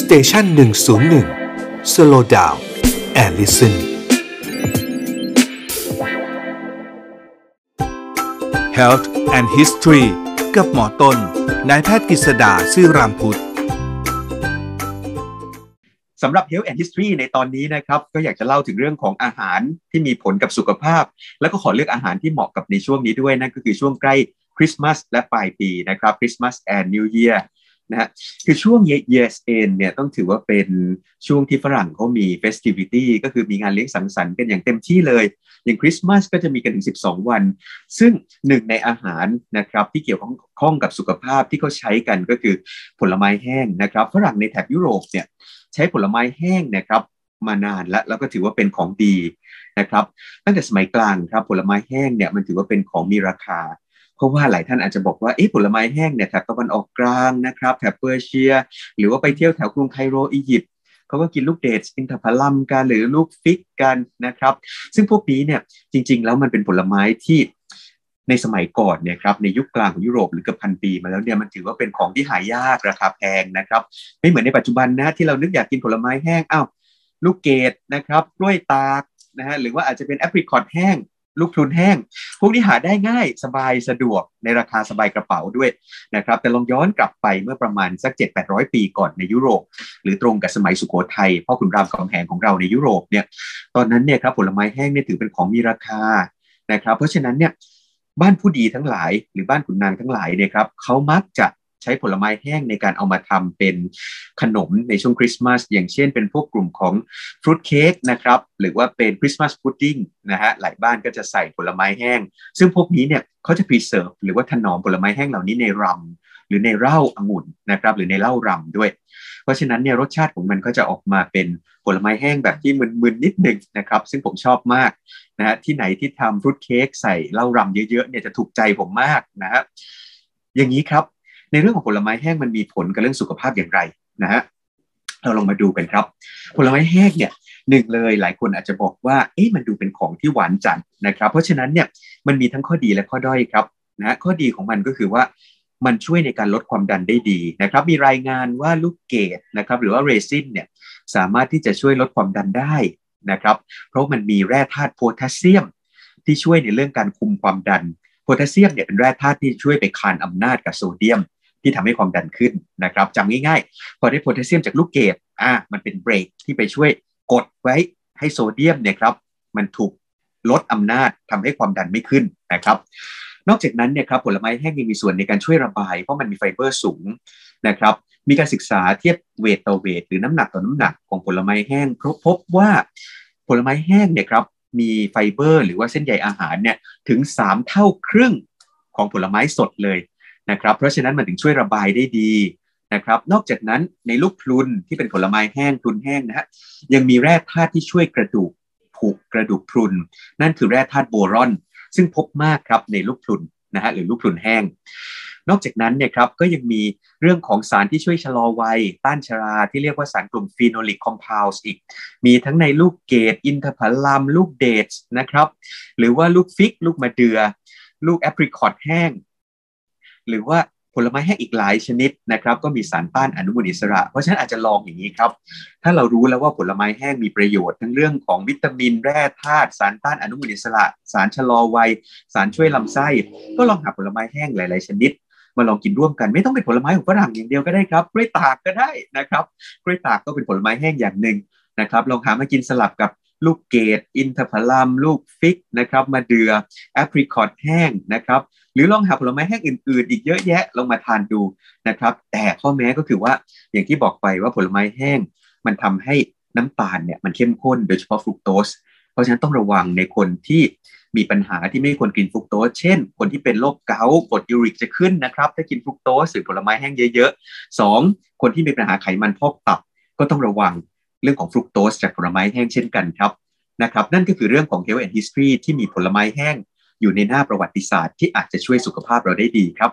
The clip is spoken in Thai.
Station หนึ่งศูนย์หนึ่ง slow down and listen Health and History กับหมอต้น นายแพทย์กฤษดาซื่อรามพุทธสำหรับ Health and History ในตอนนี้นะครับ ก็อยากจะเล่าถึงเรื่องของอาหารที่มีผลกับสุขภาพ แล้วก็ขอเลือกอาหารที่เหมาะกับในช่วงนี้ด้วยนั่นก็คือช่วงใกล้คริสต์มาสและปลายปีนะครับ Christmas and New Year นะฮะคือช่วง Year's End เนี่ยต้องถือว่าเป็นช่วงที่ฝรั่งเขามี festivity ก็คือมีงานเลี้ยงสังสรรค์กันอย่างเต็มที่เลย อย่างคริสต์มาสก็จะมีกันถึง 12 วัน ซึ่งหนึ่งในอาหารนะครับที่เกี่ยวข้องกับสุขภาพที่เขาใช้กันก็คือผลไม้แห้งนะครับฝรั่งในแถบยุโรปเนี่ยใช้ผลไม้แห้งนะครับมานานแล้วแล้วก็ถือว่าเป็นของดีนะครับ ตั้งแต่สมัยกลางครับผลไม้แห้งเนี่ยมันถือว่าเป็นของมีราคา เพราะว่าหลายท่านอาจจะบอกว่าเอ๊ะผลไม้แห้งเนี่ยแถบตะวันออกกลางนะครับแถบเปอร์เซีย หรือว่าไปเที่ยวแถวกรุงไคโรอียิปต์เขาก็กินลูกเดทอินทผลัมกันหรือลูกฟิกกันนะครับ ซึ่งพวกนี้เนี่ยจริง ๆ แล้วมันเป็นผลไม้ที่ในสมัยก่อนเนี่ยครับในยุคกลางของยุโรปหรือเกือบพันปีมาแล้วเนี่ยมันถือว่าเป็นของที่หายากราคาแพงนะครับ ไม่เหมือนในปัจจุบันนะที่เรานึกอยากกินผลไม้แห้งอ้าวลูกเกดนะครับกล้วยตากนะฮะหรือว่าอาจจะเป็นแอปริคอตแห้ง ลูกพลุนแห้ง พวกนี้หาได้ง่ายสบายสะดวกในราคาสบายกระเป๋าด้วยนะครับ แต่ลองย้อนกลับไปเมื่อประมาณสัก 7 8 0 0 ปีก่อนในยุโรป หรือตรงกับสมัยสุโขทัยพ่อขุนรามคำแหงของเราในยุโรปเนี่ยตอนนั้นเนี่ยครับผลไม้แห้งเนี่ยถือเป็นของมีราคานะครับ เพราะฉะนั้นเนี่ยบ้านผู้ดีทั้งหลายหรือบ้านขุนนางทั้งหลายเนี่ยครับเขามักจะ ช้ผลไม้แห้งในการเอามาทำเป็นขนมในช่วงคริสต์มาสอย่างเช่นเป็นพวกกลุ่มของ fruit cake นะครับหรือว่าเป็น Christmas pudding นะฮะหลายบ้านก็จะใส่ผลไม้แห้ง ซึ่งพวกนี้เนี่ยเขาจะ preserve หรือว่าถนอมผลไม้แห้งเหล่านี้ในรัมหรือในเหล้าองุ่นนะครับหรือในเหล้ารัมด้วย เพราะฉะนั้นเนี่ยรสชาติของมันก็จะออกมาเป็นผลไม้แห้งแบบที่มึนๆนิดหนึ่งนะครับ ซึ่งผมชอบมากนะฮะที่ไหนที่ทำ fruit cake ใส่เหล้ารัมเยอะๆเนี่ยจะถูกใจผมมากนะฮะอย่างนี้ครับ ในเรื่องของผลไม้แห้งมันมีผลกับเรื่องสุขภาพอย่างไรนะฮะเราลองมาดูกันครับ ผลไม้แห้งเนี่ยหนึ่งเลยหลายคนอาจจะบอกว่าเอ๊ะมันดูเป็นของที่หวานจัดนะครับ เพราะฉะนั้นเนี่ยมันมีทั้งข้อดีและข้อด้อยครับนะข้อดีของมันก็คือว่ามันช่วยในการลดความดันได้ดีนะครับ มีรายงานว่าลูกเกดนะครับหรือว่าเรซินเนี่ยสามารถที่จะช่วยลดความดันได้นะครับ เพราะมันมีแร่ธาตุโพแทสเซียม ที่ช่วยในเรื่องการคุมความดันโพแทสเซียมเนี่ยเป็นแร่ธาตุที่ช่วยไปคานอำนาจกับโซเดียม ที่ทำให้ความดันขึ้นนะครับจำง่ายๆ พอได้โพแทสเซียมจากลูกเกดอ่ามันเป็นเบรกที่ไปช่วยกดไว้ให้โซเดียมเนี่ยครับมันถูกลดอำนาจทำให้ความดันไม่ขึ้นนะครับนอกจากนั้นเนี่ยครับผลไม้แห้งยังมีส่วนในการช่วยระบาย เพราะมันมีไฟเบอร์สูงนะครับมีการศึกษาเทียบเวทต่อเวท หรือน้ำหนักต่อน้ำหนักของผลไม้แห้งพบว่าผลไม้แห้งเนี่ยครับมีไฟเบอร์ หรือว่าเส้นใยอาหารเนี่ยถึง 3 เท่าครึ่งของผลไม้สดเลย นะครับ เพราะฉะนั้นมันถึงช่วยระบายได้ดีนะครับ นอกจากนั้นในลูกพรุนที่เป็นผลไม้แห้งพรุนแห้งนะฮะยังมีแร่ธาตุที่ช่วยกระดูกผุกระดูกพรุน นั่นคือแร่ธาตุโบรอน ซึ่งพบมากครับในลูกพรุนนะฮะหรือลูกพรุนแห้ง นอกจากนั้นเนี่ยครับก็ยังมีเรื่องของสารที่ช่วยชะลอวัย ต้านชรา ที่เรียกว่าสารกลุ่ม phenolic complex อีก มีทั้งในลูกเกดอินทผลัม ลูกเดทนะครับ หรือว่าลูกฟิก ลูกมะเดือ ลูกแอปริคอตแห้ง หรือว่าผลไม้แห้งอีกหลายชนิดนะครับก็มีสารต้านอนุมูลอิสระ เพราะฉะนั้นอาจจะลองอย่างนี้ครับ ถ้าเรารู้แล้วว่าผลไม้แห้งมีประโยชน์ทั้งเรื่องของวิตามินแร่ธาตุสารต้านอนุมูลอิสระ สารชะลอวัย สารช่วยลำไส้ ก็ลองหาผลไม้แห้งหลาย ๆ ชนิด มาลองกินร่วมกันไม่ต้องเป็นผลไม้ของฝรั่งอย่างเดียวก็ได้ครับกล้วยตากก็ได้นะครับกล้วยตากก็เป็นผลไม้แห้งอย่างหนึ่งนะครับลองหามากินสลับกับ ลูกเกดอินทผลัมลูก fig นะครับมะเดื่อแอปริคอตแห้งนะครับหรือลองหาผลไม้แห้งอื่นๆ อีกเยอะแยะลองมาทานดูนะครับ แต่ข้อแม้ก็คือว่าอย่างที่บอกไปว่าผลไม้แห้ง มันทำให้น้ำตาลเนี่ยมันเข้มข้นโดยเฉพาะฟรุกโตสเพราะฉะนั้นต้องระวังในคนที่มีปัญหาที่ไม่ควรกินฟรุกโตส เช่น คนที่เป็นโรคเกาต์กรดยูริกจะขึ้นนะครับถ้ากินฟรุกโตสหรือผลไม้แห้งเยอะๆ 2. คนที่มีปัญหาไขมันพอกตับก็ต้องระวัง เรื่องของฟรุกโตสจากผลไม้แห้งเช่นกันครับนะครับนั่นก็คือเรื่องของ Health and History ที่มีผลไม้แห้งอยู่ในหน้าประวัติศาสตร์ที่อาจจะช่วยสุขภาพเราได้ดีครับ